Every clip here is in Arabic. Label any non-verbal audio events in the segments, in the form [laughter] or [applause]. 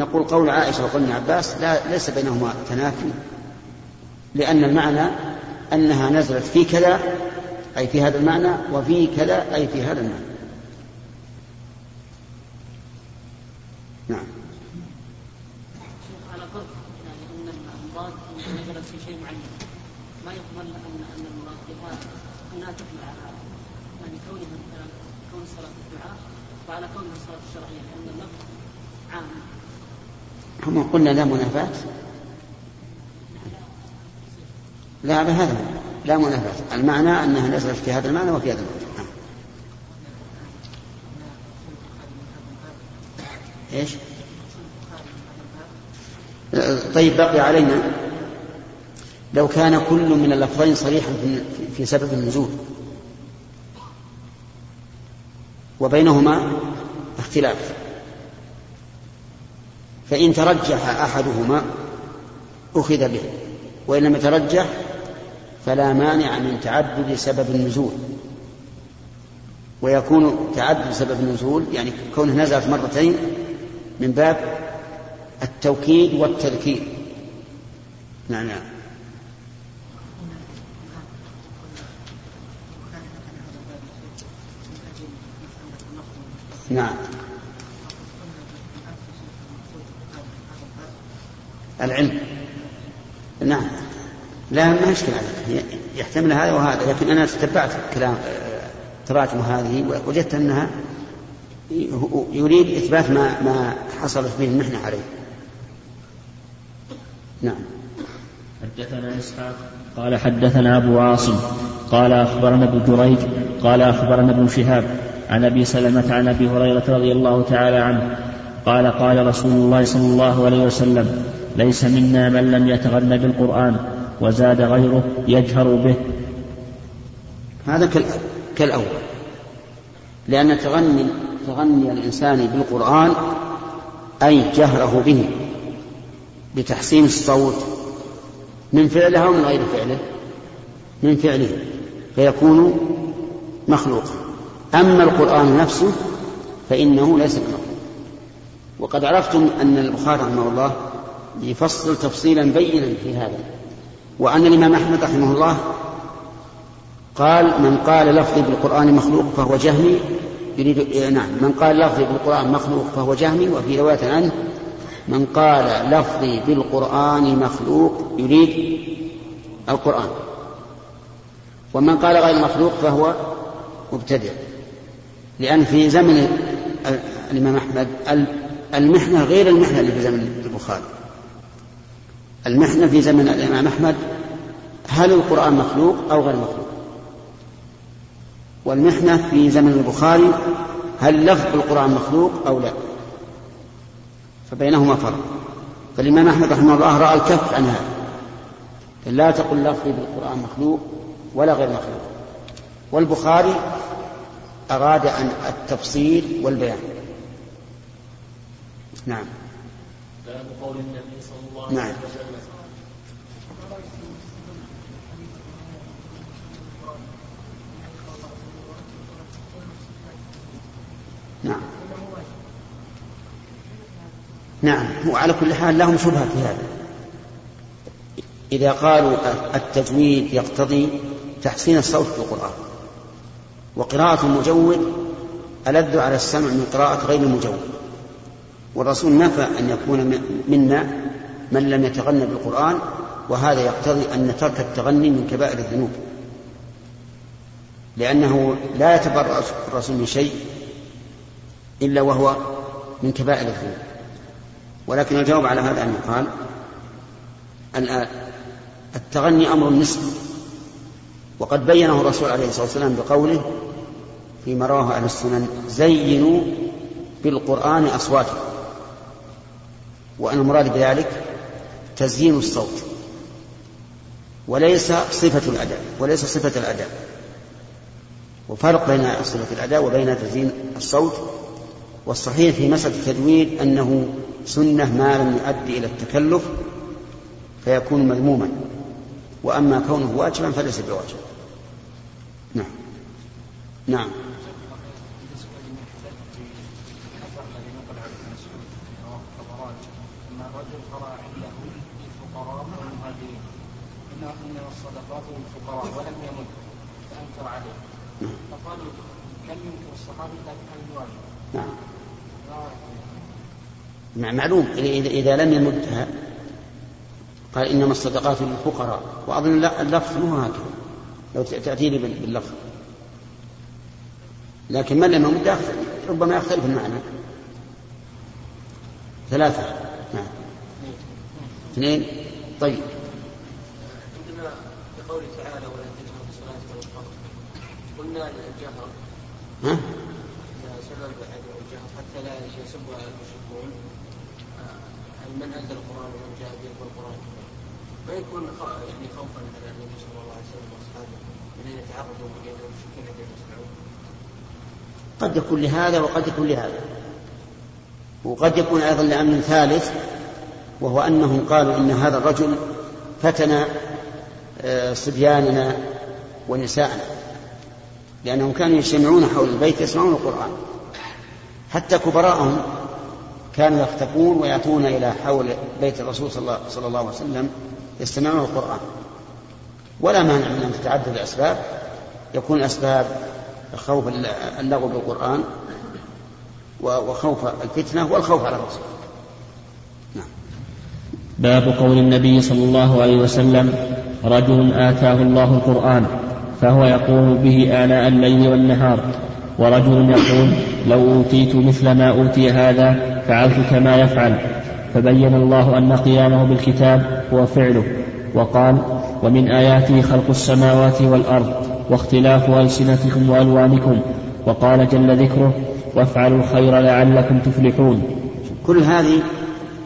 نقول قول عائشة وقول ابن عباس لا ليس بينهما تنافي لأن المعنى أنها نزلت في كذا أي في هذا المعنى وفي كذا أي في هذا المعنى نعم على فرق يعني ان المراد نزلت في شيء معين ما يقبل ان ان المراد بها انها تحمل على يعني كونها مثلا كون الصلاه الدعاء وعلى كونها الصلاه الشرعيه لأن اللفظ عام هم قلنا لا منافاة لا بهذا لا منافاة. المعنى أنها نزلت في هذا المعنى وفي هذا المعنى. نعم. إيش؟ طيب بقي علينا. لو كان كل من اللفظين صريحا في سبب النزول. وبينهما اختلاف. فإن ترجح أحدهما أخذ به وإن لم يترجح فلا مانع من تعدد سبب النزول. ويكون تعدد سبب النزول يعني كونه نزلت مرتين من باب التوكيد والتذكير. نعم. نعم. نعم العلم. نعم. لا ما أشكل عليك. يحتمل هذا وهذا لكن أنا تتبعت كلام تراجم هذه وجدت أنها يريد إثبات ما ما حصلت به المحنة عليه. نعم. حدثنا إسحاق قال حدثنا أبو عاصم قال أخبرنا ابن جريج قال أخبرنا ابن شهاب عن أبي سلمة عن أبي هريرة رضي الله تعالى عنه قال قال رسول الله صلى الله عليه وسلم ليس منا من لم يتغن بالقرآن وزاد غيره يجهر به. هذا كالأول. لأن تغني تغني الإنسان بالقرآن أي جهره به بتحسين الصوت من فعله أو من غير فعله من فعله فيكون مخلوقا أما القرآن نفسه فإنه ليس بمخلوق وقد عرفتم أن البخاري رحمه الله يفصل تفصيلا بينا في هذا. وأن الإمام أحمد رحمه الله قال من قال لفظي بالقرآن مخلوق فهو جهمي يريد نعم. من قال لفظي بالقرآن مخلوق فهو جهمي وفي رواية عنه من قال لفظي بالقرآن مخلوق يريد القرآن. ومن قال غير مخلوق فهو مبتدع. لأن في زمن الإمام أحمد المحنة غير المحنة اللي في زمن البخاري. المحنة في زمن الإمام أحمد هل القرآن مخلوق أو غير مخلوق؟ والمحنة في زمن البخاري هل لفظ القرآن مخلوق أو لا؟ فبينهما فرق. فالإمام أحمد رحمه الله رأى الكف عن هذا. لا تقل لفظي بالقرآن مخلوق ولا غير مخلوق. والبخاري أراد أن التفصيل والبيان. نعم. باب قول النبي صلى الله عليه نعم. وسلم. نعم نعم. وعلى كل حال لهم شبهة في هذا. إذا قالوا التجويد يقتضي تحسين الصوت في القرآن. وقراءة المجود ألذ على السمع من قراءة غير المجود. والرسول نفى أن يكون منا من لم يتغنى بالقرآن وهذا يقتضي أن ترك التغني من كبائر الذنوب. لأنه لا يتبرأ الرسول من شيء إلا وهو من كبائر الذنوب. ولكن الجواب على هذا أن يقال أن التغني أمر نسبي وقد بينه الرسول عليه الصلاة والسلام بقوله فيما رواه أهل السنن زينوا بالقرآن أصواتكم. وأن المراد بذلك تزيين الصوت وليس صفة الأداء وليس صفة الأداء. وفرق بين صفة الأداء وبين تزيين الصوت والصحيح في مسألة التجويد أنه سنة ما لم يؤدي إلى التكلف فيكون مذموما. وأما كونه واجبا فليس بواجب. نعم. نعم. إنما الصدقات للفقراء ولم يمت فأنكر عليه فقالوا لم ينكر الصحابي لكن الواجب نعم مع معلوم إذا لم يمدها قال إنما الصدقات للفقراء. وأظن اللفظ مو هكذا. لو تأتيني باللفظ. لكن من لم يمد ربما يختلف المعنى ثلاثة. نعم. اثنين. طيب. عندنا قوله تعالى ولا تجهر ولا القمر قلنا الجهر ها؟ سبب الجهر حتى لا يسب المشركون من أنزل القرآن ومن جاء به القرآن فيكون يعني خوفا على النبي صلى الله عليه وسلم وأصحابه من أن يتعرضوا إلى المشركين الذين يسمعون. قد يكون لهذا وقد يكون لهذا. وقد يكون أيضا لأمر ثالث وهو أنهم قالوا إن هذا الرجل فتن آه، صبياننا ونساءنا لأنهم كانوا يجتمعون حول البيت يسمعون القرآن. حتى كبراءهم كانوا يختفون ويأتون إلى حول بيت الرسول صلى الله عليه وسلم يستمعون القرآن. ولا مانع من أن تتعدد الأسباب. يكون أسباب خوف اللغو بالقرآن وخوف الفتنة والخوف على الرسول. نعم. باب قول النبي صلى الله عليه وسلم رجل آتاه الله القرآن فهو يقوم به آناء الليل والنهار ورجل يقول لو أوتيت مثل ما أوتي هذا فعلت كما يفعل. فبين الله أن قيامه بالكتاب هو فعله. وقال ومن آياته خلق السماوات والأرض واختلاف ألسنتكم وألوانكم. وقال جل ذكره وافعلوا الخير لعلكم تفلحون. كل هذه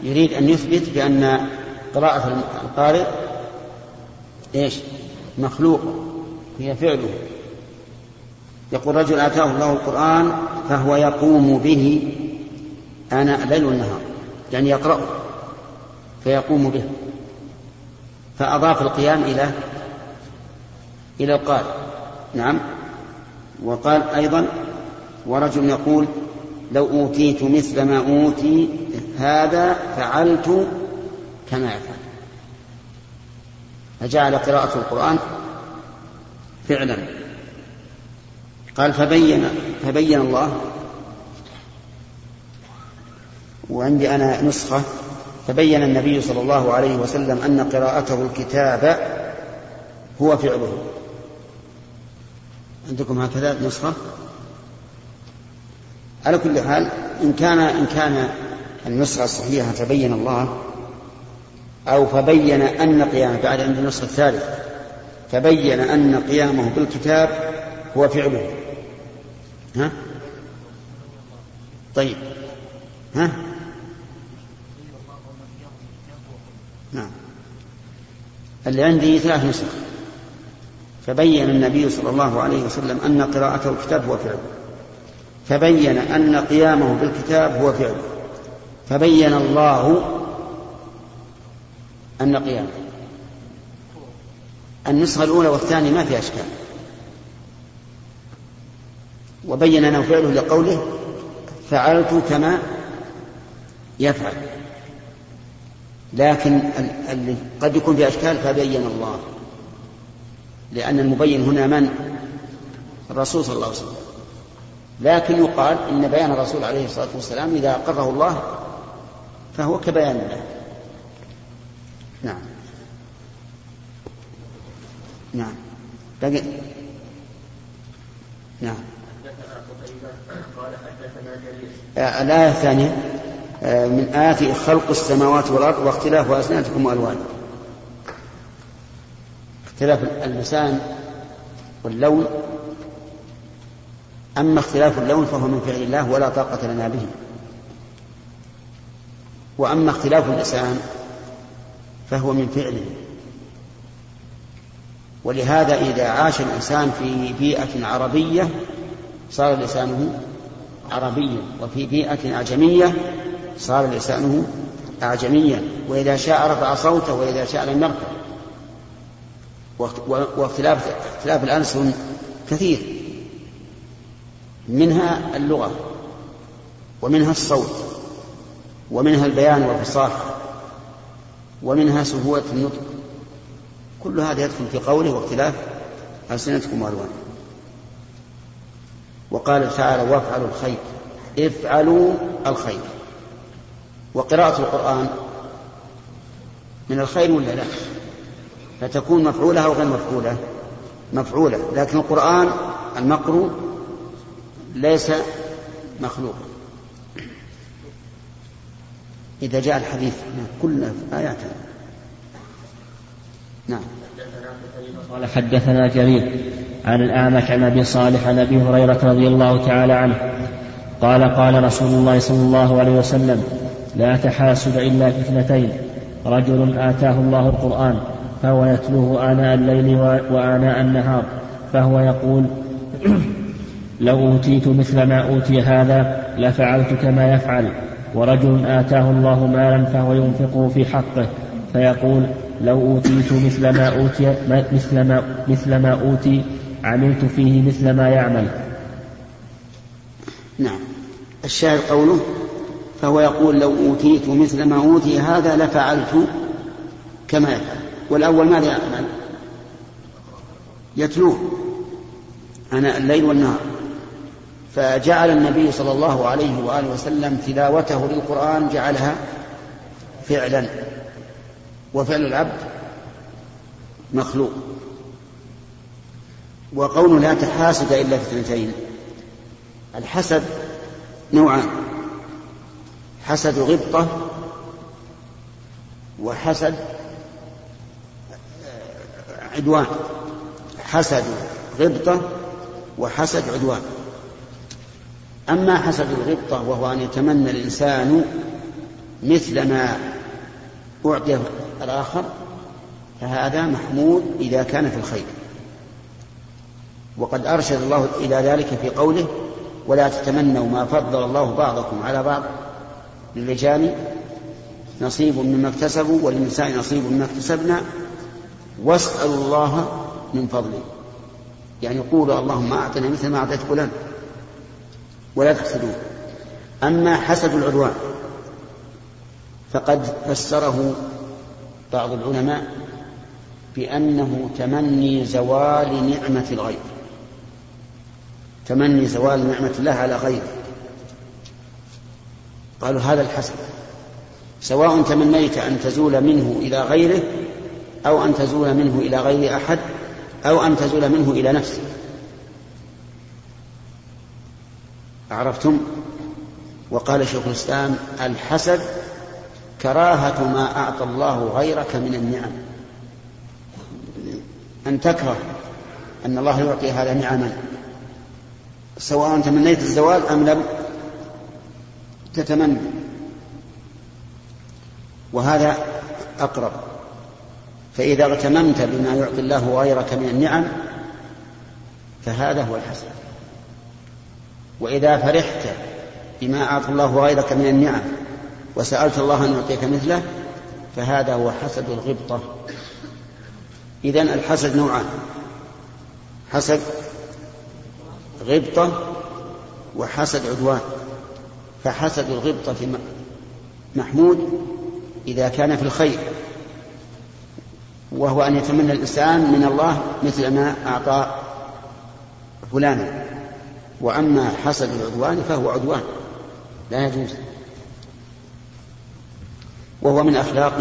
يريد أن يثبت بأن قراءة القارئ إيش؟ مخلوق هي فعله. يقول رجل آتاه الله القرآن فهو يقوم به. آناء الليل والنهار يعني يقرأه فيقوم به. فأضاف القيام إلى إلى القارئ. نعم. وقال أيضا ورجل يقول لو أوتيت مثل ما أوتي هذا فعلت كما يفعل. فجعل قراءة القرآن فعلا. قال فبين فبين الله. وعندي أنا نسخة. فبين النبي صلى الله عليه وسلم أن قراءته الكتاب هو فعله. عندكم هكذا نسخة؟ على كل حال إن كان إن كان النسخة الصحيحة فبين الله أو فبين أن قيامه بعد عند النسخة الثالثة فبين أن قيامه بالكتاب هو فعله. ها؟ طيب. ها؟ نعم. اللي عندي ثلاث نسخ. فبين النبي صلى الله عليه وسلم أن قراءته الكتاب هو فعله فبين أن قيامه بالكتاب هو فعله فبين الله أن قيامه. النسخة الأولى والثانية ما فيها أشكال. وبين أنه فعله لقوله فعلت كما يفعل. لكن قد يكون في أشكال فبين الله. لأن المبين هنا من؟ الرسول صلى الله عليه وسلم. لكن يقال إن بيان الرسول عليه الصلاة والسلام إذا أقره الله فهو كبيان الله نعم. نعم. بقي نعم. الآية الثانية آه، من آيات خلق السماوات والأرض واختلاف ألسنتكم وألوانكم. اختلاف اللسان واللون أما اختلاف اللون فهو من فعل الله ولا طاقة لنا به. وأما اختلاف اللسان فهو من فعله. ولهذا إذا عاش الإنسان في بيئة عربية صار لسانه عربيا وفي بيئة أعجمية صار لسانه أعجميا وإذا شاء رفع صوته وإذا شاء لم يرفع. واختلاف اختلاف الألسن كثير. منها اللغة ومنها الصوت ومنها البيان والفصاحة ومنها سهولة النطق. كل هذا يدخل في قوله واختلاف ألسنتكم وألوانكم. وقال تعالى وافعلوا الخير. افعلوا الخير. وقراءة القرآن من الخير ولا لا؟ فتكون مفعولة أو غير مفعولة؟ مفعولة لكن القرآن المقروء ليس مخلوقا إذا جاء الحديث كلنا في آيات. نعم. قال حدثنا جرير. عن الأعمش عن أبي صالح عن أبي هريرة رضي الله تعالى عنه. قال قال رسول الله صلى الله عليه وسلم لا تحاسد إلا في اثنتين. رجل آتاه الله القرآن فهو يتلوه آناء الليل وآناء النهار. فهو يقول لو أوتيت مثل ما أوتي هذا لفعلت كما يفعل. ورجل آتاه الله مالا فهو ينفقه في حقه. فيقول لو أوتيت مثل ما أوتي مثل ما مثل ما أوتي عملت فيه مثل ما يعمل. نعم. الشاهد قوله فهو يقول لو أوتيت مثل ما أوتي هذا لفعلت كما يفعل. والأول ماذا يعمل؟ يتلوه. أنا الليل والنهار. فجعل النبي صلى الله عليه وآله وسلم تلاوته للقرآن جعلها فعلا. وفعل العبد مخلوق. وقول لا تحاسد إلا في اثنتين. الحسد نوعان حسد غبطة وحسد عدوان. حسد غبطة وحسد عدوان. أما حسد الغبطة وهو أن يتمنى الإنسان مثل ما أعطي الآخر فهذا محمود إذا كان في الخير. وقد أرشد الله إلى ذلك في قوله ولا تتمنوا ما فضل الله بعضكم على بعض للرجال نصيب مما اكتسبوا وللنساء نصيب مما اكتسبنا واسألوا الله من فضله. يعني قولوا اللهم أعطنا مثل ما أعطيت فلان ولا تحسدوه أما حسد العدوان فقد فسره بعض العلماء بأنه تمني زوال نعمة الغير تمني زوال نعمة الله على غيره. قالوا هذا الحسد سواء تمنيت أن تزول منه إلى غيره أو أن تزول منه إلى غير أحد أو أن تزول منه إلى نفسه. عرفتم؟ وقال شيخ الإسلام الحسد كراهة ما أعطى الله غيرك من النعم. أن تكره أن الله يعطي هذا نعما. سواء تمنيت الزوال أم لم تتمنى. وهذا أقرب. فإذا اغتممت بما يعطي الله غيرك من النعم فهذا هو الحسد وإذا فرحت بما أعطى الله غيرك من النعم وسألت الله أن يعطيك مثله فهذا هو حسد الغبطة. إذا الحسد نوعان. حسد غبطة وحسد عدوان. فحسد الغبطة في محمود إذا كان في الخير وهو أن يتمنى الإنسان من الله مثل ما أعطى فلانا. وأما حسد العدوان فهو عدوان لا يجوز. وهو من أخلاق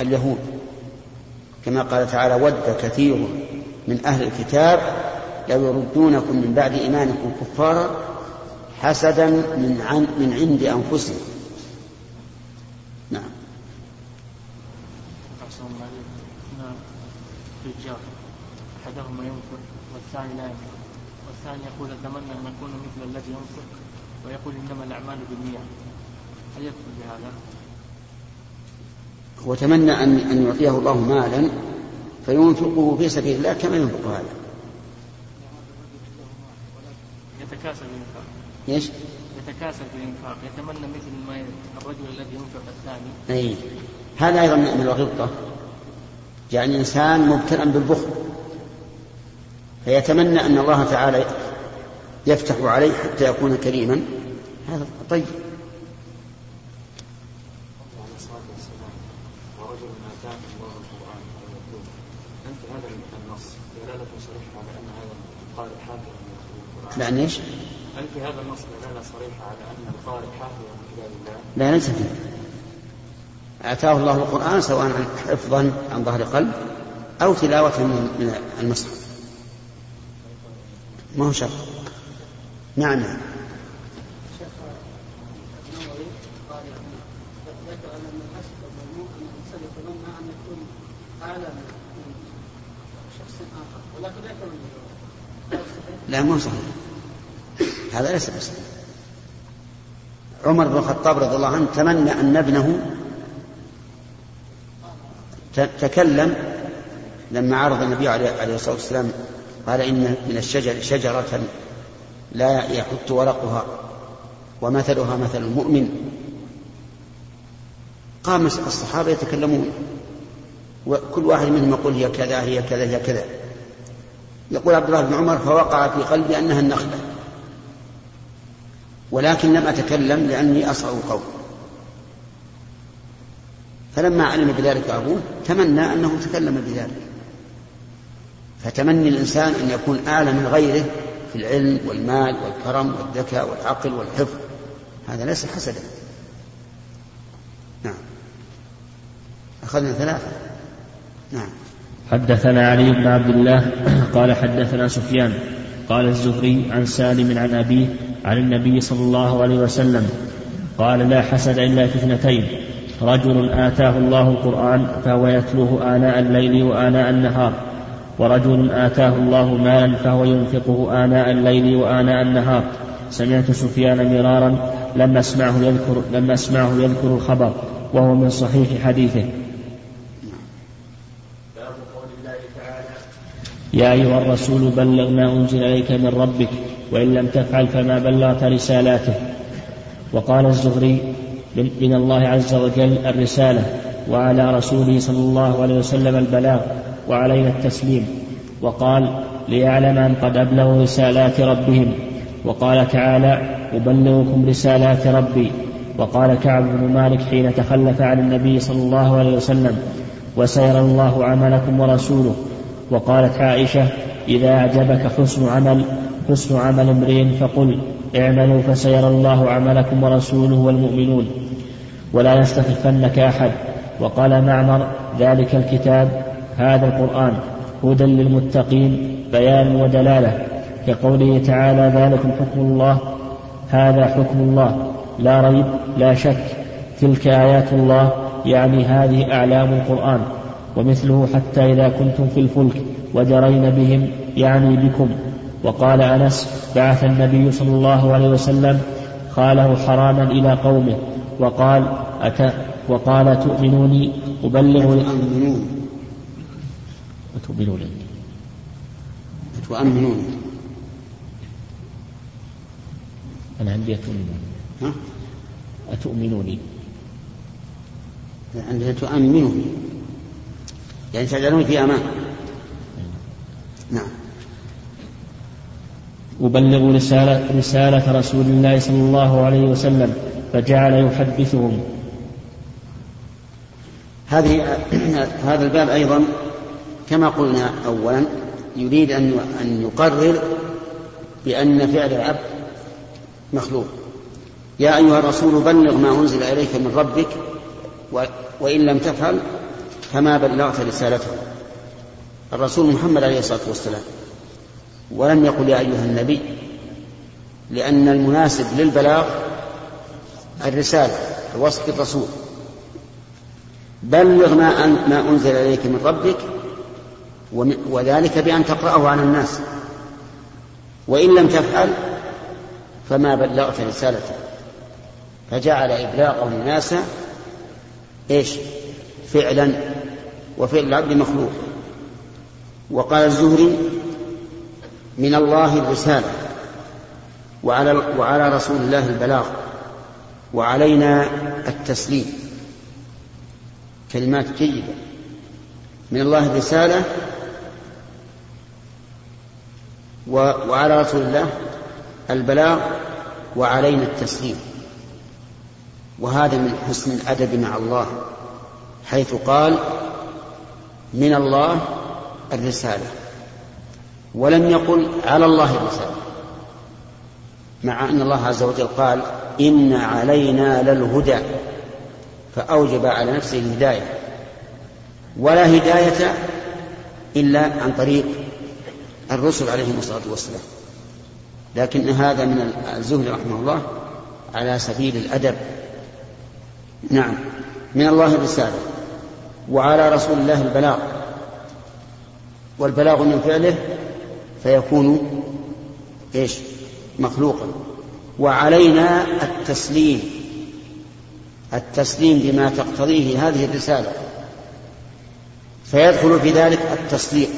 اليهود كما قال تعالى ود كثير من أهل الكتاب لو يردونكم من بعد إيمانكم كفارا حسدا من عن من عند أنفسهم نعم. أحدهما ينفق والثاني لا ينفق. والثاني يقول أتمنى أن أكون مثل الذي ينفق ويقول إنما الأعمال بالنية. هل يدخل بهذا؟ هو تمنى أن أن يعطيه الله مالا فينفقه في سبيل الله كما ينفق هذا. يتكاسل بالإنفاق. إيش؟ يتكاسل بالإنفاق، يتمنى مثل ما الرجل الذي ينفق الثاني. أي هذا أيضا من الغبطة. يعني إنسان مبتلى بالبخل فيتمنى أن الله تعالى يفتح عليه حتى يكون كريما هذا طيب ورجل آتاه الله القرآن ويتلوه أنت هذا النص دلالة صريحة على أن هذا القارئ حافظ من القرآن لأن إيش؟ هل في هذا النص دلالة صريحة على أن القارئ حافظ من كتاب الله؟ لا فيه. آتاه الله القرآن سواء عن حفظا عن ظهر قلب أو تلاوة من المصحف. ما هو شرط. نعم. نعم لا مو صحيح. هذا ليس بصحيح. عمر بن الخطاب رضي الله عنه تمنى أن ابنه تكلم لما عرض النبي عليه الصلاة والسلام قال إن من الشجر شجرة لا يحت ورقها ومثلها مثل المؤمن. قام الصحابة يتكلمون وكل واحد منهم يقول هي كذا هي كذا هي كذا. يقول عبد الله بن عمر فوقع في قلبي أنها النخلة. ولكن لم أتكلم لأني أصعب القوم فلما علم بذلك أبوه تمنى أنه تكلم بذلك. فتمني الإنسان أن يكون أعلى من غيره في العلم والمال والكرم والذكاء والعقل والحفظ. هذا ليس حسدا. نعم. أخذنا ثلاثة. نعم. حدثنا علي بن عبد الله قال حدثنا سفيان قال الزهري عن سالم عن أبيه عن النبي صلى الله عليه وسلم قال لا حسد إلا في اثنتين رجل آتاه الله القرآن فهو يتلوه آناء الليل وآناء النهار ورجل آتاه الله مالا فهو ينفقه آناء الليل وآناء النهار سمعت سفيان مرارا لم أسمعه يذكر لم أسمعه يذكر الخبر وهو من صحيح حديثه. يا أيها الرسول بلغ ما أنزل إليك من ربك وإن لم تفعل فما بلغت رسالاته. وقال الزهري من الله عز وجل الرسالة وعلى رسوله صلى الله عليه وسلم البلاغ وعلينا التسليم. وقال ليعلم أن قد أبلغوا رسالات ربهم. وقال تعالى أبلغكم رسالات ربي. وقال كعب بن مالك حين تخلف عن النبي صلى الله عليه وسلم وسيرى الله عملكم ورسوله. وقالت عائشة إذا أعجبك حسن عمل حسن عمل امرئ فقل اعملوا فسيرى الله عملكم ورسوله والمؤمنون. ولا يستخفنك أحد. وقال معمر ذلك الكتاب هذا القرآن هدى للمتقين بيان ودلالة. كقوله تعالى ذلكم حكم الله هذا حكم الله لا ريب لا شك. تلك آيات الله يعني هذه أعلام القرآن. ومثله حتى إذا كنتم في الفلك وجرين بهم يعني بكم. وقال أنس بعث النبي صلى الله عليه وسلم خاله حراما إلى قومه وقال أت وقال تؤمنوني أبلغ وتؤمنوني وتؤمنوني أنا عندي أتؤمنوني ها؟ أتؤمنوني عندنا تؤمنوني يعني تجعلوني في أمان. نعم. أبلغ رسالة, رسالة رسول الله صلى الله عليه وسلم فجعل يحدثهم. هذه [clears throat] هذا الباب أيضا كما قلنا أولا يريد أن أن يقرر بأن فعل العبد مخلوق. يا أيها الرسول بلغ ما أنزل إليك من ربك وإن لم تفعل فما بلغت رسالته. الرسول محمد عليه الصلاة والسلام. ولم يقل يا أيها النبي لأن المناسب للبلاغ الرسالة الوصف بالرسول بلغ ما ما أنزل إليك من ربك وذلك بأن تقرأه على الناس. وإن لم تفعل فما بلغت رسالته. فجعل إبلاغه الناس إيش؟ فعلا وفعل العبد مخلوق. وقال الزهري من الله الرسالة وعلى, وعلى رسول الله البلاغ وعلينا التسليم. كلمات جيدة. من الله الرسالة وعلى رسول الله البلاغ وعلينا التسليم. وهذا من حسن الأدب مع الله حيث قال من الله الرسالة. ولم يقل على الله الرسالة مع أن الله عز وجل قال إن علينا للهدى فأوجب على نفسه الهداية. ولا هداية إلا عن طريق الرسل عليهم الصلاة والسلام. لكن هذا من الزهد رحمه الله على سبيل الأدب. نعم من الله الرسالة وعلى رسول الله البلاغ. والبلاغ من فعله فيكون إيش؟ مخلوقا. وعلينا التسليم التسليم بما تقتضيه هذه الرسالة. فيدخل في ذلك التصديق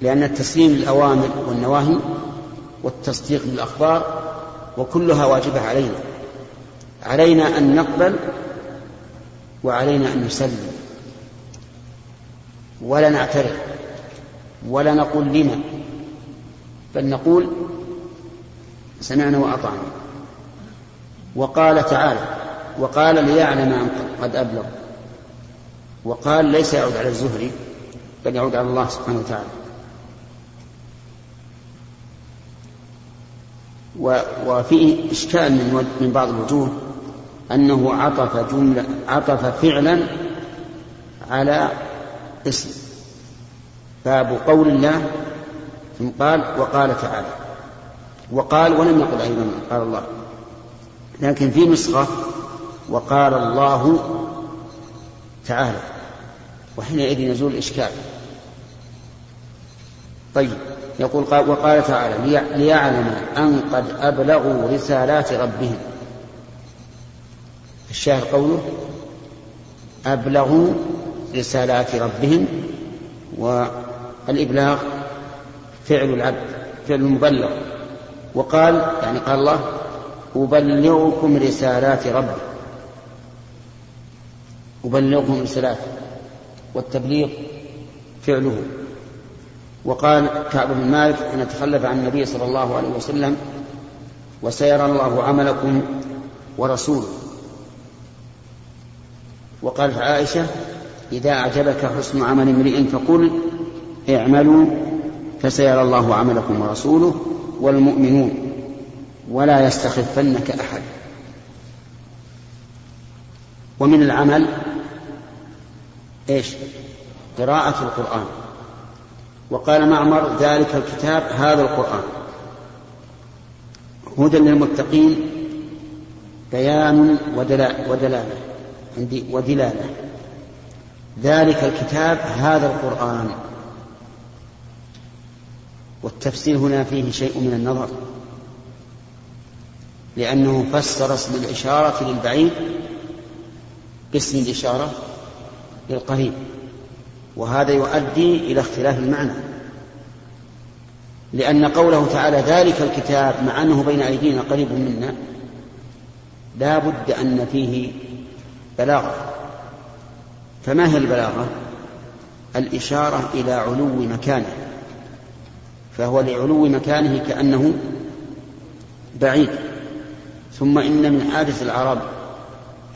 لأن التسليم للأوامر والنواهي والتصديق بالأخبار وكلها واجبة علينا. علينا أن نقبل وعلينا أن نسلم. ولا نعترض ولا نقول لما بل نقول سمعنا وأطعنا. وقال تعالى وقال ليعلم أن قد أبلغ. وقال ليس يعود على الزهري بل يعود على الله سبحانه وتعالى. وفيه إشكال من, من بعض الوجوه أنه عطف جملة عطف فعلا على اسم. باب قول الله ثم قال وقال تعالى. وقال ولم يقل أيضا قال الله. لكن في نسخة وقال الله تعالى. وحينئذ يزول الإشكال. طيب يقول قال وقال تعالى ليعلم أن قد أبلغوا رسالات ربهم. الشاهد قوله أبلغوا رسالات ربهم والإبلاغ فعل العبد فعل المبلغ. وقال يعني قال الله أبلغكم رسالات ربي. أبلغكم رسالات والتبليغ فعله. وقال كعب بن مالك حين تخلف عن النبي صلى الله عليه وسلم وسيرى الله عملكم ورسوله. وقالت عائشة إذا أعجبك حسن عمل امرئ فقل اعملوا فسيرى الله عملكم ورسوله والمؤمنون ولا يستخفنك أحد. ومن العمل إيش؟ قراءة القرآن. وقال معمر ذلك الكتاب هذا القرآن. هدى للمتقين بيان ودلالة عندي ودلالة. ذلك الكتاب هذا القرآن. والتفسير هنا فيه شيء من النظر لأنه فسر اسم الإشارة للبعيد باسم الإشارة للقريب وهذا يؤدي إلى اختلاف المعنى لأن قوله تعالى ذلك الكتاب مع أنه بين أيدينا قريب منا لا بد أن فيه بلاغة. فما هي البلاغة؟ الإشارة إلى علو مكانه. فهو لعلو مكانه كأنه بعيد. ثم إن من عادة العرب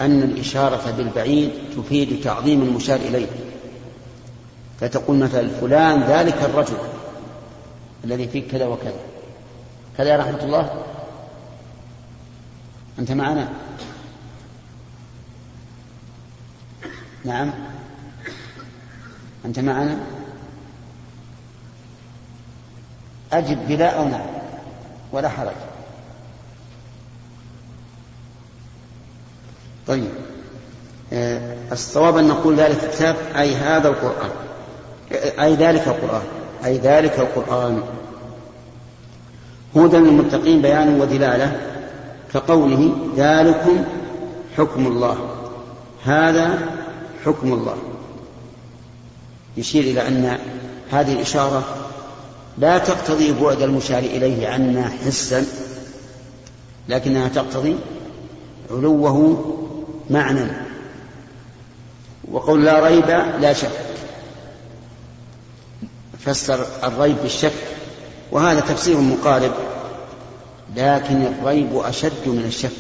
أن الإشارة بالبعيد تفيد تعظيم المشار إليه. فتقول مثلا فلان ذلك الرجل الذي فيه كذا وكذا. كذا يا رحمة الله؟ أنت معنا؟ نعم. أنت معنا؟ أجب بلا أو نعم ولا حرج. طيب آه، الصواب أن نقول ذلك الكتاب أي هذا القرآن أي ذلك القرآن أي ذلك القرآن. هدى للمتقين بيان ودلالة كقوله ذلكم حكم الله. هذا حكم الله. يشير إلى أن هذه الإشارة لا تقتضي بعد المشار إليه عنا حسا لكنها تقتضي علوه معنى. وقول لا ريب لا شك. فسر الريب بالشك وهذا تفسير مقارب لكن الريب أشد من الشك.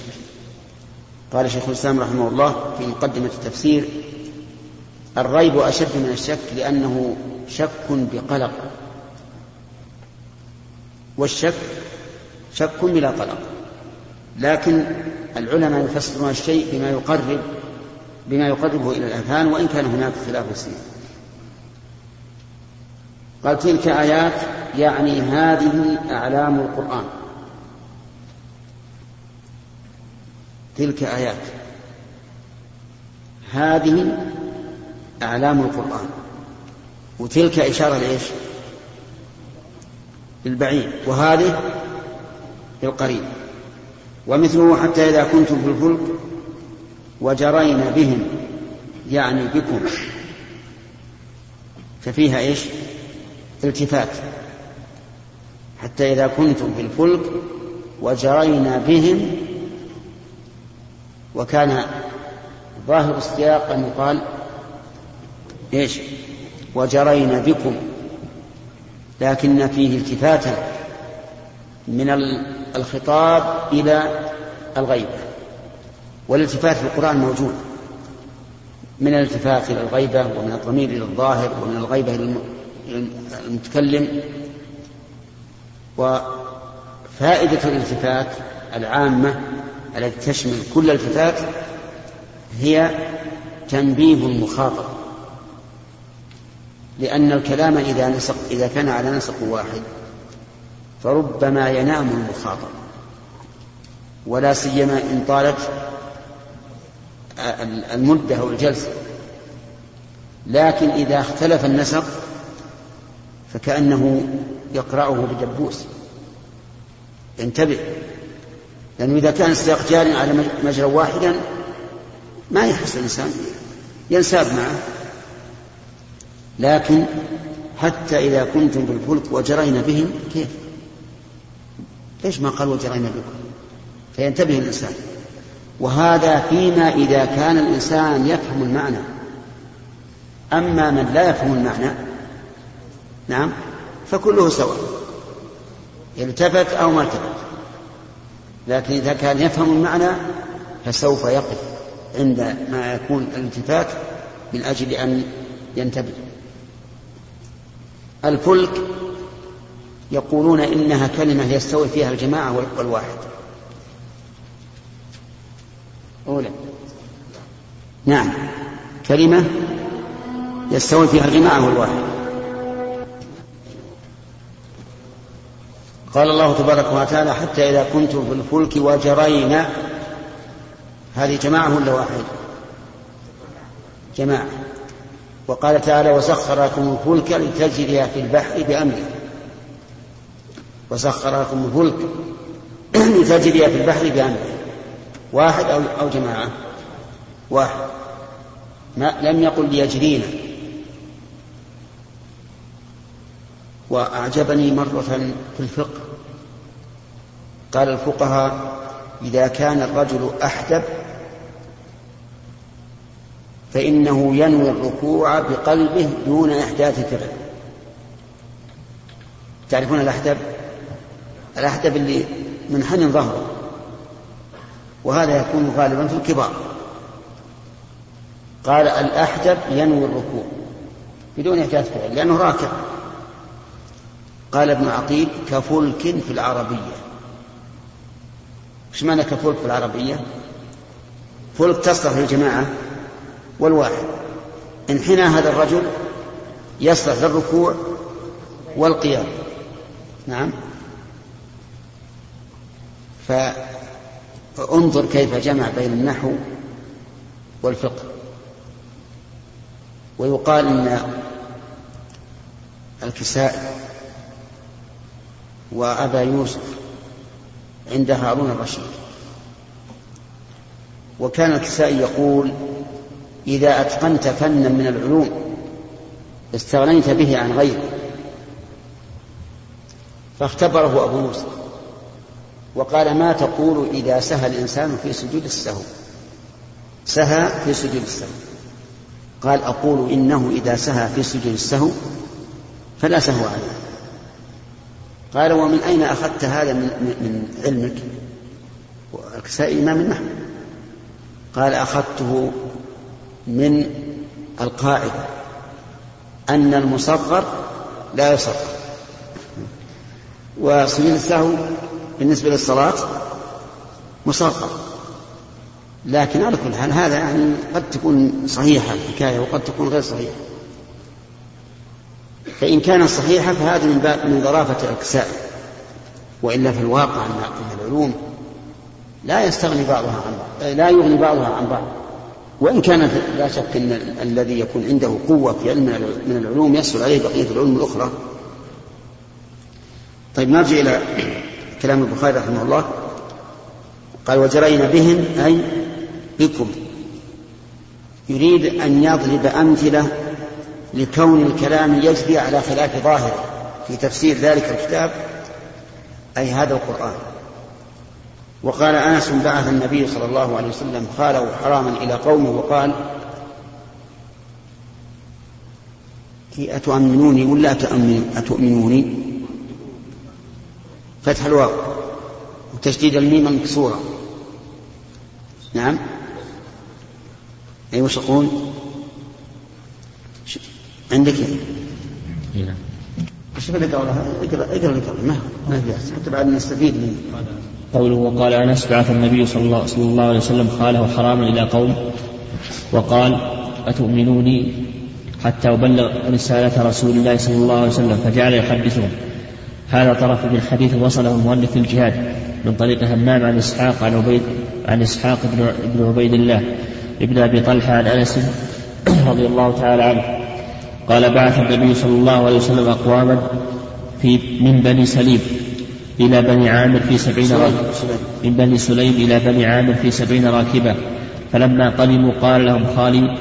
قال شيخ الإسلام رحمه الله في مقدمة التفسير الريب أشد من الشك لأنه شك بقلق. والشك شك بلا قلق لكن العلماء يفسرون الشيء بما يقرب بما يقربه إلى الأذهان وإن كان هناك خلاف السنين قال تلك آيات يعني هذه أعلام القرآن. تلك آيات. هذه أعلام القرآن. وتلك إشارة لإيش؟ للبعيد وهذه للقريب ومثله حتى إذا كنتم في الفلك وجرين بهم يعني بكم ففيها إيش؟ التفات حتى إذا كنتم في الفلك وجرينا بهم وكان ظاهر السياق أن يقال إيش؟ وجرينا بكم لكن فيه التفاتا من الخطاب إلى الغيبة. والالتفات في القرآن موجود. من الالتفات إلى الغيبة ومن الضمير إلى الظاهر ومن الغيبة إلى المتكلم. وفائدة الالتفات العامة التي تشمل كل الالتفات هي تنبيه المخاطب. لأن الكلام إذا نسق إذا كان على نسق واحد فربما ينام المخاطب. ولا سيما إن طالت المدة أو الجلسة. لكن إذا اختلف النسق فكأنه يقرأه بدبوس. انتبه. لأنه إذا كان السياق جاري على مجرى واحدا ما يحس الإنسان ينساب معه. لكن حتى إذا كنتم بالفلك وجرينا بهم كيف؟ ليش ما قال وجرينا بكم؟ فينتبه الإنسان. وهذا فيما إذا كان الإنسان يفهم المعنى. أما من لا يفهم المعنى نعم فكله سواء التفت أو ما التفت. لكن إذا كان يفهم المعنى فسوف يقف عند ما يكون الالتفات من أجل أن ينتبه. الفلك يقولون إنها كلمة يستوي فيها الجماعة والواحد. أولى نعم. كلمة يستوي فيها الجماعة والواحد. قال الله تبارك وتعالى حتى إذا كنتم في الفلك وجرينا هذه جماعة ولا واحد؟ جماعة. وقال تعالى وسخر لكم الفلك لتجري في البحر بأمره. وسخر لكم الفلك [clears throat] لتجري في البحر بأمره. واحد أو, أو جماعة؟ واحد. ما لم يقل ليجرينا. وأعجبني مرة في الفقه. قال الفقهاء إذا كان الرجل أحدب فإنه ينوي الركوع بقلبه دون إحداث فعل. تعرفون الأحدب؟ الأحدب اللي منحني ظهره وهذا يكون غالبا في الكبار. قال الأحدب ينوي الركوع بدون إحداث فعل لأنه راكع. قال ابن عقيل كفلك في العربية. إيش معنى كفلك في العربية؟ فلك تصلح للجماعة والواحد. انحنى هذا الرجل يصلح للركوع والقيام. نعم. فانظر كيف جمع بين النحو والفقه. ويقال إن الكساء وأبا يوسف عند هارون الرشيد. وكان الكسائي يقول إذا أتقنت فنا من العلوم استغنيت به عن غيره. فاختبره أبو موسى وقال ما تقول إذا سهى الإنسان في سجود السهو؟ سهى في سجود السهو. قال أقول إنه إذا سهى في سجود السهو فلا سهو عليه. قال ومن أين أخذت هذا من, من علمك؟ الكسائي إمام النحو. قال أخذته من القاعدة أن المصغر لا يصغر. وسجود السهو بالنسبة للصلاة مصغر. لكن على كل حال هذا يعني قد تكون صحيحة الحكاية وقد تكون غير صحيحة. فإن كانت صحيحة فهذا من باب من ظرافة الأكساء. وإلا في الواقع أن العلوم لا يستغني بعضها عن بعض لا يغني بعضها عن بعض. وإن كان لا شك أن الذي يكون عنده قوة في علم من العلوم يسهل عليه بقية العلوم الأخرى. طيب نرجع إلى كلام البخاري رحمه الله. قال وجرينا بهم أي بكم. يريد أن يضرب أمثلة لكون الكلام يجري على خلاف ظاهره في تفسير ذلك الكتاب أي هذا القرآن. وقال أنس بعث النبي صلى الله عليه وسلم خاله حراما إلى قومه وقال أتؤمنوني ولا أتؤمنوني؟ فتح الواو وتشديد الميم المكسورة نعم؟ أي وش يقول؟ عندك؟ نعم إيش بدك اقرا اقرا اقرأ ما ما في حتى بعد نستفيد منه. قوله وقال أنس بعث النبي صلى الله, صلى الله عليه وسلم خاله حراما إلى قوم. وقال أتؤمنوني حتى أبلغ رسالة رسول الله صلى الله عليه وسلم فجعل يحدثهم هذا طرف من حديث وصله المؤلف الجهاد من طريق همام عن إسحاق عن عبيد عن إسحاق بن, عبيد الله ابن أبي طلحة عن أنس [clears throat] رضي الله تعالى عنه. قال بعث النبي صلى الله عليه وسلم أقواما في من بني سليم. إلى بني عامر في سبعين راكبة. من بني سليم إلى بني عامر في سبعين راكبة. فلما قدموا قال لهم خالي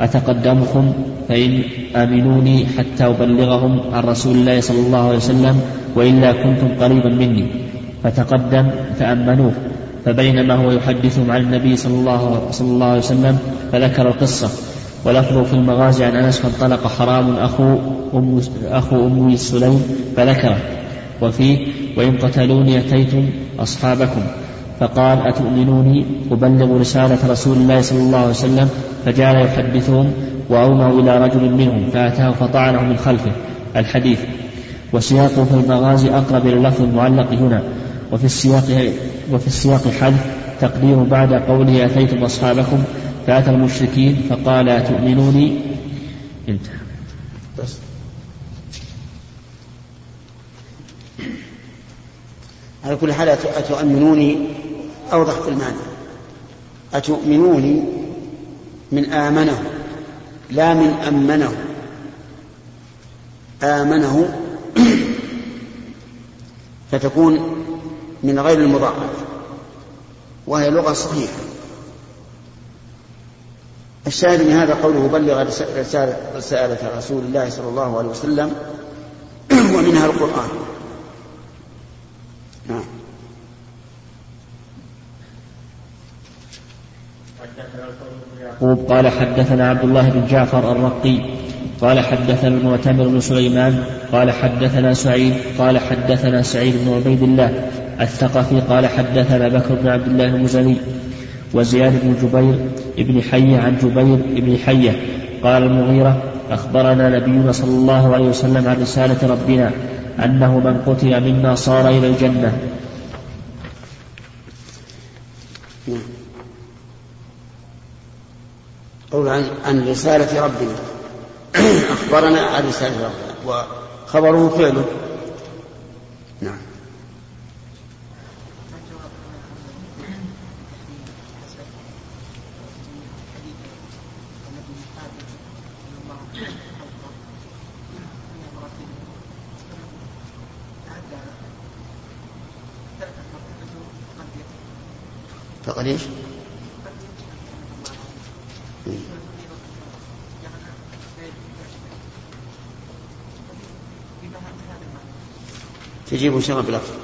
أتقدمكم؟ فإن آمنوني حتى أبلغهم عن رسول الله صلى الله عليه وسلم وإلا كنتم قريبا مني. فتقدم فأمنوه. فبينما هو يحدثهم عن النبي صلى الله, صلى الله عليه وسلم فذكر القصة. ولفظه في المغازي عن أنس فانطلق حرام أخو أم, أخو أم سليم. فذكره. وفيه وإن قتلوني أتيتم أصحابكم فقال أتؤمنوني أبلغ رسالة رسول الله صلى الله عليه وسلم فجعل يحدثهم وأوموا إلى رجل منهم فأتاه فطعنه من خلفه الحديث. وسياقه في المغازي أقرب إلى اللفظ المعلق هنا. وفي السياق وفي السياق حذف تقدير بعد قوله أتيتم أصحابكم فأتى المشركين فقال أتؤمنوني؟ انتهى. بس. على كل حال أتؤمنوني؟ أوضح في المعنى. أتؤمنوني من آمنه لا من أمنه. آمنه [clears throat] فتكون من غير المضاعف وهي لغة صحيحة. الشاهد من هذا قوله بلغ رسالة, رسول الله صلى الله عليه وسلم [clears throat] ومنها القرآن. نعم. قال حدثنا عبد الله بن جعفر الرقي قال حدثنا المعتمر بن سليمان قال حدثنا سعيد قال حدثنا سعيد بن عبيد الله الثقفي قال حدثنا بكر بن عبد الله المزني وزياد بن جبير بن حية عن جبير بن حية قال المغيرة أخبرنا نبينا صلى الله عليه وسلم عن رسالة ربنا أنه من قتل منا صار إلى الجنة. قول عن عن رسالة ربنا. أخبرنا عن رسالة ربنا. وخبره فعله. نعم فقد إيش؟ تجيب إن شاء الله بلفظ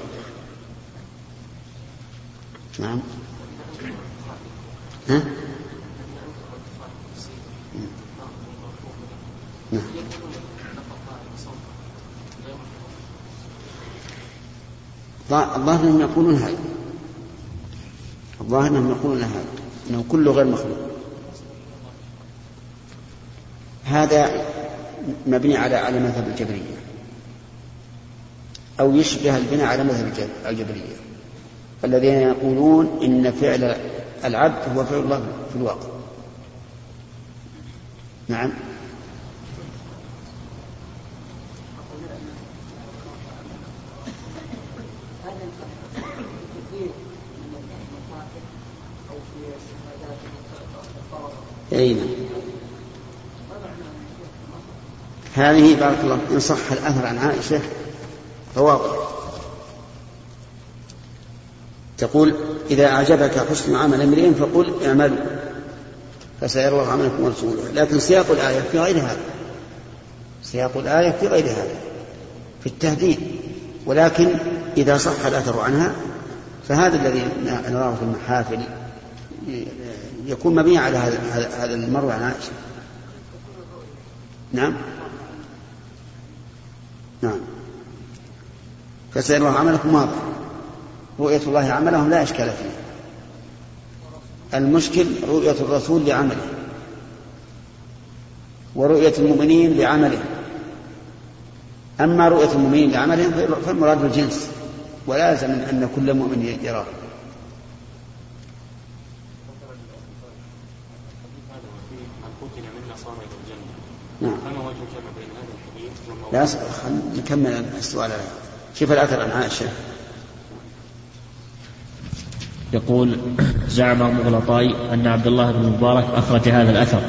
نعم. ها؟ نعم. الظاهر أنهم يقولون هذا. الظاهر أنهم يقولون هذا. أنه كله غير مخلوق. هذا مبني على على مذهب الجبرية. أو يشبه البناء على مذهب الجبرية. الذين يقولون إن فعل العبد هو فعل الله في الواقع. نعم. أي نعم. هذه بارك الله إن صح الأثر عن عائشة فواضح تقول إذا أعجبك حسن عمل امرئ فقل اعملوا. فسيرى الله عملكم ورسوله. لكن سياق الآية في غير هذا. سياق الآية في غير هذا. في التهديد. ولكن إذا صح الأثر عنها فهذا الذي نراه في المحافل يكون مبني على هذا المروي عن عائشة. نعم. نعم. فسيرى الله عملكم واضح. رؤية الله عملهم لا إشكال فيه. المشكل رؤية الرسول لعمله. ورؤية المؤمنين لعمله. أما رؤية المؤمنين لعملهم فالمراد الجنس ولازم أن كل مؤمن يراه. نعم. فما وجه الجمع بين هذا الحديث؟ لا نكمل السؤال كيف الأثر عن عائشة؟ يقول زعم مغلطاي أن عبد الله بن المبارك أخرج هذا الأثر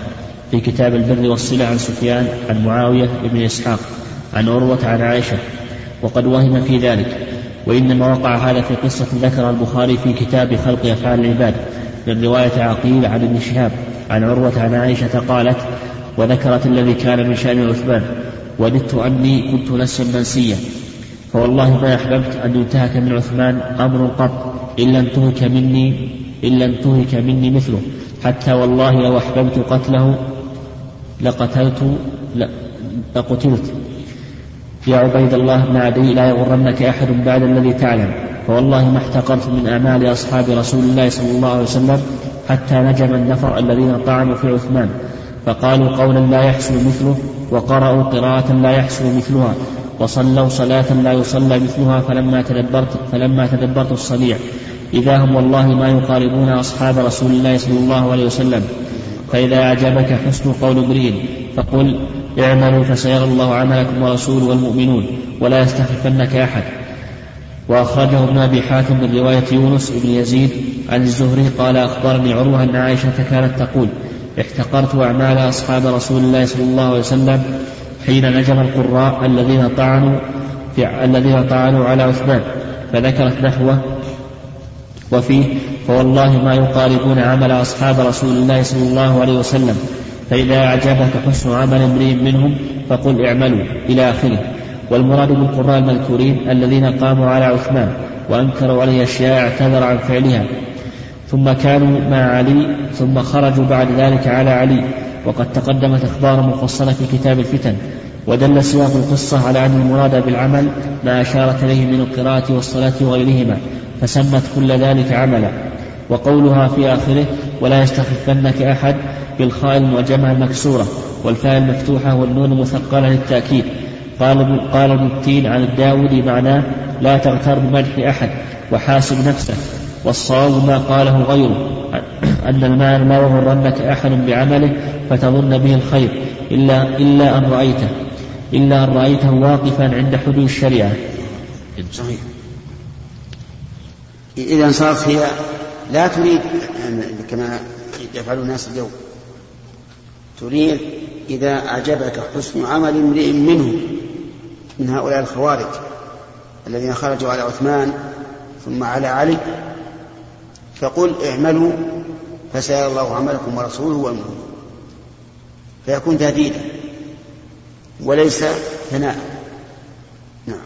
في كتاب البر والصلة عن سفيان عن معاوية بن إسحاق عن عروة عن عائشة وقد وهم في ذلك وإنما وقع هذا في قصة ذكر البخاري في كتاب خلق أفعال العباد من رواية عقيل عن ابن شهاب عن عروة عن عائشة قالت وذكرت الذي كان من شأن عثمان وددت أني كنت نسيا منسيا فوالله ما أحببت أن ينتهك من عثمان أمر قط إلا انتهك مني إلا انتهك مني مثله. حتى والله لو أحببت قتله لقتلت لقتلت. يا عبيد الله بن عدي لا يغرنك أحد بعد الذي تعلم. فوالله ما احتقرت من أعمال أصحاب رسول الله صلى الله عليه وسلم حتى نجم النفر الذين طعنوا في عثمان. فقالوا قولا لا يحصل مثله وقرأوا قراءة لا يحصل مثلها. وصلوا صلاة لا يصلى مثلها فلما تدبرت فلما تدبرت الصنيع إذا هم والله ما يقاربون أصحاب رسول الله صلى الله عليه وسلم. فإذا أعجبك حسن قول امرئ فقل اعملوا فسيرى الله عملكم ورسوله والمؤمنون ولا يستخفنك أحد. وأخرجه ابن أبي حاتم من رواية يونس بن يزيد عن الزهري قال أخبرني عروة أن عائشة كانت تقول احتقرت أعمال أصحاب رسول الله صلى الله عليه وسلم حين نجم القراء الذين طعنوا في الذين طعنوا على عثمان فذكرت نحوه وفيه فوالله ما يقاربون عمل أصحاب رسول الله صلى الله عليه وسلم فإذا أعجبك حسن عمل امرئ منهم فقل اعملوا إلى آخره. والمراد بالقراء المذكورين الذين قاموا على عثمان وأنكروا عليه أشياء اعتذر عن فعلها ثم كانوا مع علي ثم خرجوا بعد ذلك على علي. وقد تقدمت أخبار مفصلة في كتاب الفتن ودل سياق القصة على أن المراد بالعمل ما أشارت إليه من القراءة والصلاة وغيرهما فسمت كل ذلك عملا. وقولها في آخره ولا يستخفنك أحد بالخاء المعجمة المكسورة والفاء المفتوحة والنون مثقلة للتأكيد. قال قال ابن التين عن الداودي معناه لا تغتر بمدح أحد وحاسب نفسك والصواب ما قاله غيره أن المعنى ما يغرنك أحد بعمله فتظن به الخير إلا إلا أن رأيته إلا أن رأيته واقفا عند حدود الشريعة. صحيح. إذا صارت هي لا تريد كما يفعل الناس اليوم تريد إذا أعجبك حسن عمل امرئ منهم من هؤلاء الخوارج الذين خرجوا على عثمان ثم على علي فقل اعملوا فسيرى الله عملكم ورسوله والمؤمنون. فيكون تهديدا وليس ثناء. نعم.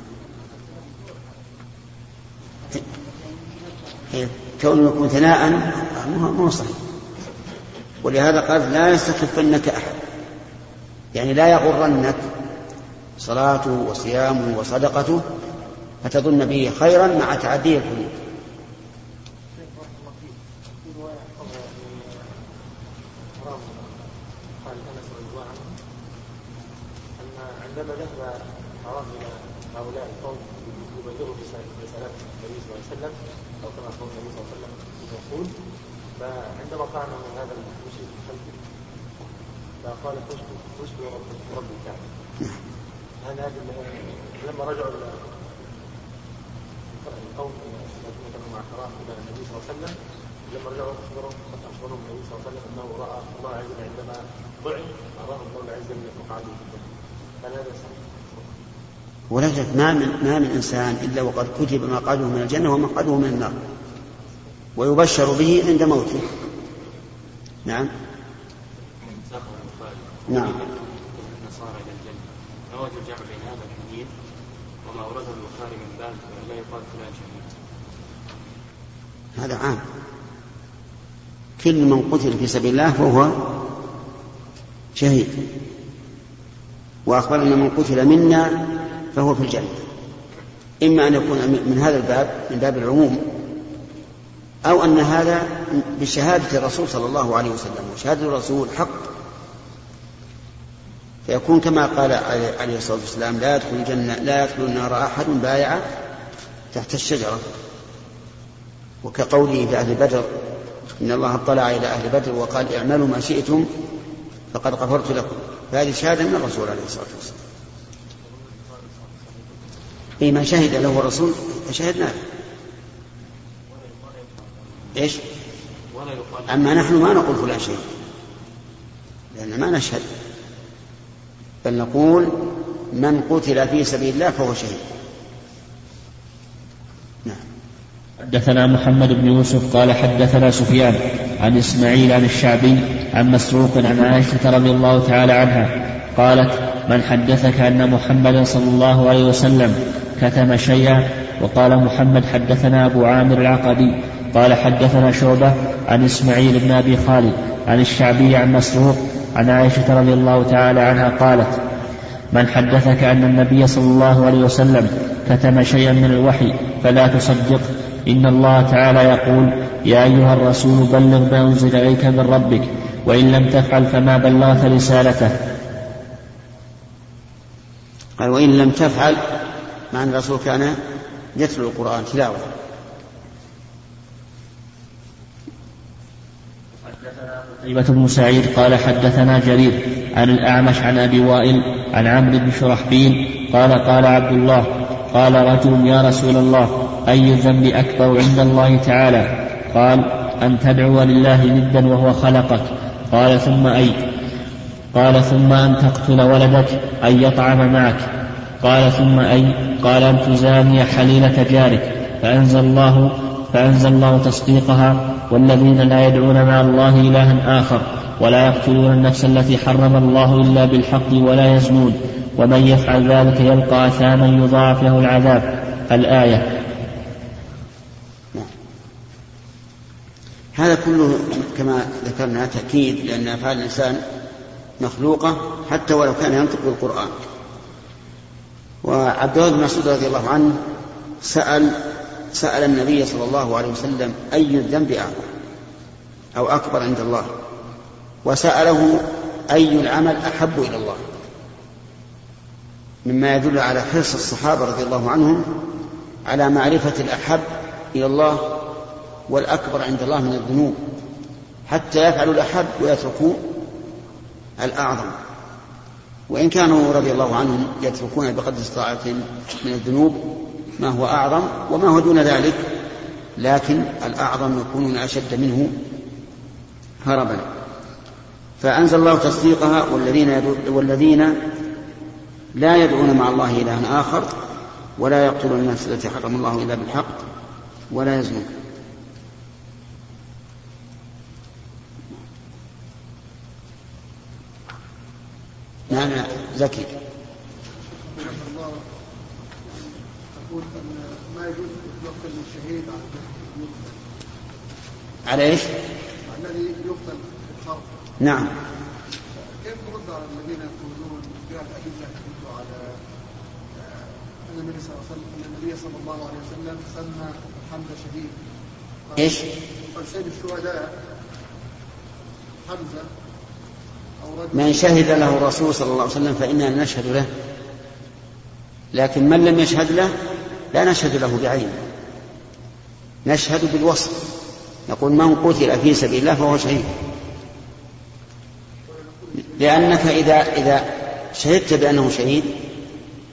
كونه يكون ثناء ما هو صحيح. ولهذا قال لا يستخفنك أحد. يعني لا يغرنك صلاته وصيامه وصدقته فتظن به خيرا مع تعدي الحدود قال انس رضي الله عنه ان عندما ذهب حرام إلى هؤلاء القوم يبلغوا رسالات النبي صلى الله عليه وسلم أو كما قال النبي صلى الله عليه وسلم يقول فعندما طعن من هذا المشرك الخلفي فقال فزت فزت برب الكعبه هذا لما رجعوا إلى القوم الذين كانوا مع حرام إلى النبي صلى الله عليه وسلم لما رجعوا اخبرهم اخبرهم النبي صلى الله عليه وسلم انه راى الله عز وجل عندما ضعف اراه الله عز وجل مقعده في الجنه هل هذا صحيح؟ شك ما من ما من إنسان إلا وقد كتب مقعده من الجنة ومقعده من النار. ويبشر به عند موته. نعم. نعم. النصارى إلى الجنه الجمع بين هذا الحديث وما اورده البخاري من باب لا يقال شهيد هذا عام. كل من قتل في سبيل الله فهو شهيد. وأخبر أن من قتل منا فهو في الجنة. إما أن يكون من هذا الباب من باب العموم أو أن هذا بشهادة الرسول صلى الله عليه وسلم. وشهادة الرسول حق. فيكون كما قال عليه الصلاة والسلام لا يدخل الجنة لا يدخل النار أحد بايع تحت الشجرة. وكقوله في أهل بدر إن الله اطلع إلى أهل بدر وقال اعملوا ما شئتم فقد غفرت لكم. فهذه شهادة من الرسول عليه الصلاة والسلام. أي ما شهد له الرسول فشهدنا له إيش؟ أما نحن ما نقول فلان شيء لأن ما نشهد بل نقول من قتل في سبيل الله فهو شهيد. نعم. حدثنا محمد بن يوسف قال حدثنا سفيان عن إسماعيل عن الشعبي عن مسروق عن عائشة رضي الله تعالى عنها قالت من حدثك أن محمدا صلى الله عليه وسلم كتم شيئا؟ وقال محمد حدثنا أبو عامر العقدي. قال حدثنا شعبة عن إسماعيل بن أبي خالد عن الشعبي عن مسروق عن عائشة رضي الله تعالى عنها قالت من حدثك أن النبي صلى الله عليه وسلم كتم شيئا من الوحي فلا تصدق. إن الله تعالى يقول يا أيها الرسول بلغ ما أنزل إليك من ربك وإن لم تفعل فما بلغت رسالته. قال وإن لم تفعل مع أن الرسول كان يتلو القرآن تلاوة. قتيبة بن سعيد قال حدثنا جرير عن الأعمش عن أبي وائل عن عمرو بن شرحبيل قال قال عبد الله قال رجل يا رسول الله أي الذنب أكبر عند الله تعالى؟ قال أن تدعو لله ندا وهو خلقك. قال ثم أي؟ قال ثم أن تقتل ولدك أن يطعم معك. قال ثم أي قال أن تزاني حليلة جارك. فأنزل الله فأنزل الله تصديقها. والذين لا يدعون مع الله إلها آخر ولا يقتلون النفس التي حرم الله إلا بالحق ولا يزنون. ومن يفعل ذلك يلقى أثاما يضاعف له العذاب. الآية. هذا كله كما ذكرنا تأكيد لأن أفعال الإنسان مخلوقة حتى ولو كان ينطق بالقرآن. وعبد الله بن مسعود رضي الله عنه سأل سأل النبي صلى الله عليه وسلم أي الذنب أعظم أو أكبر عند الله؟ وسأله أي العمل أحب إلى الله؟ مما يدل على حرص الصحابة رضي الله عنهم على معرفة الأحب إلى الله والأكبر عند الله من الذنوب حتى يفعلوا الأحب ويتركوا الأعظم. وإن كانوا رضي الله عنهم يتركون بقدر استطاعتهم من الذنوب ما هو أعظم وما هو دون ذلك لكن الأعظم يكونون أشد منه هربا. فأنزل الله تصديقها والذين والذين لا يدعون مع الله إلها آخر ولا يقتلون النفس التي حرم الله إلا بالحق ولا يزنون. نعم زكي. الله تقول ان ما يجوز اطلاق الشهيد على إيش؟ الذي يقتل في الحرب نعم. كيف ترد على الذين يقولون جاءت ادله تدل على أن النبي صلى الله عليه وسلم ان النبي صلى الله عليه وسلم سمى حمزة شهيد. إيش؟ قال سيد الشهداء رجل من شهد له الرسول صلى الله عليه وسلم فإننا نشهد له. لكن من لم يشهد له لا نشهد له بعينه نشهد بالوصف. نقول من قتل في سبيل الله فهو شهيد. لأنك إذا إذا شهدت بأنه شهيد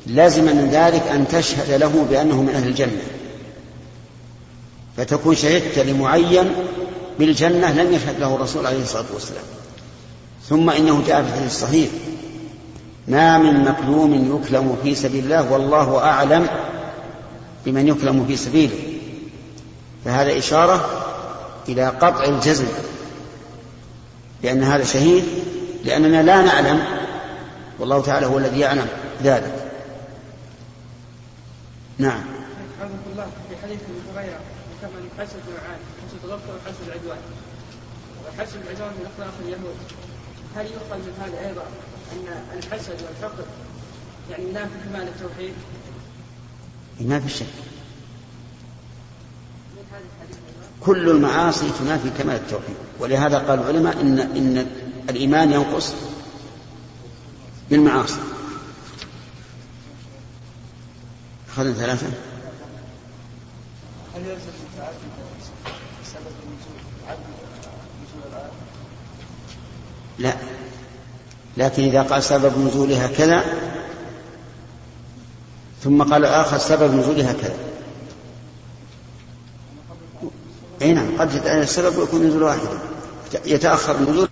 لازم من ذلك أن تشهد له بأنه من أهل الجنة. فتكون شهدت لمعين بالجنة لم يشهد له الرسول عليه الصلاة والسلام. ثم إنه جاء في الحديث الصحيح ما من مكلوم يكلم في سبيل الله والله أعلم بمن يكلم في سبيله. فهذا إشارة إلى قطع الجزم بأن هذا شهيد لأننا لا نعلم والله تعالى هو الذي يعلم ذلك. نعم. الله في حديث هريرة الغفله العدوان وحسد العدوان من أخلاق اليهود. هل يؤخذ من هذا أيضا أن الحسد والحقد يعني ينافي كمال التوحيد؟ ما في شك من هذا الحديث أيضاً؟ كل المعاصي تنافي كمال التوحيد. ولهذا قال العلماء إن إن الإيمان ينقص بالمعاصي. أخذنا ثلاثة؟ هل يلزم التعدد سبب النزول عدد نزول الآية؟ لا. لكن إذا قال سبب نزولها كذا ثم قال آخر سبب نزولها كذا. أي نعم قد السبب ويكون نزول واحدا يتأخر النزول.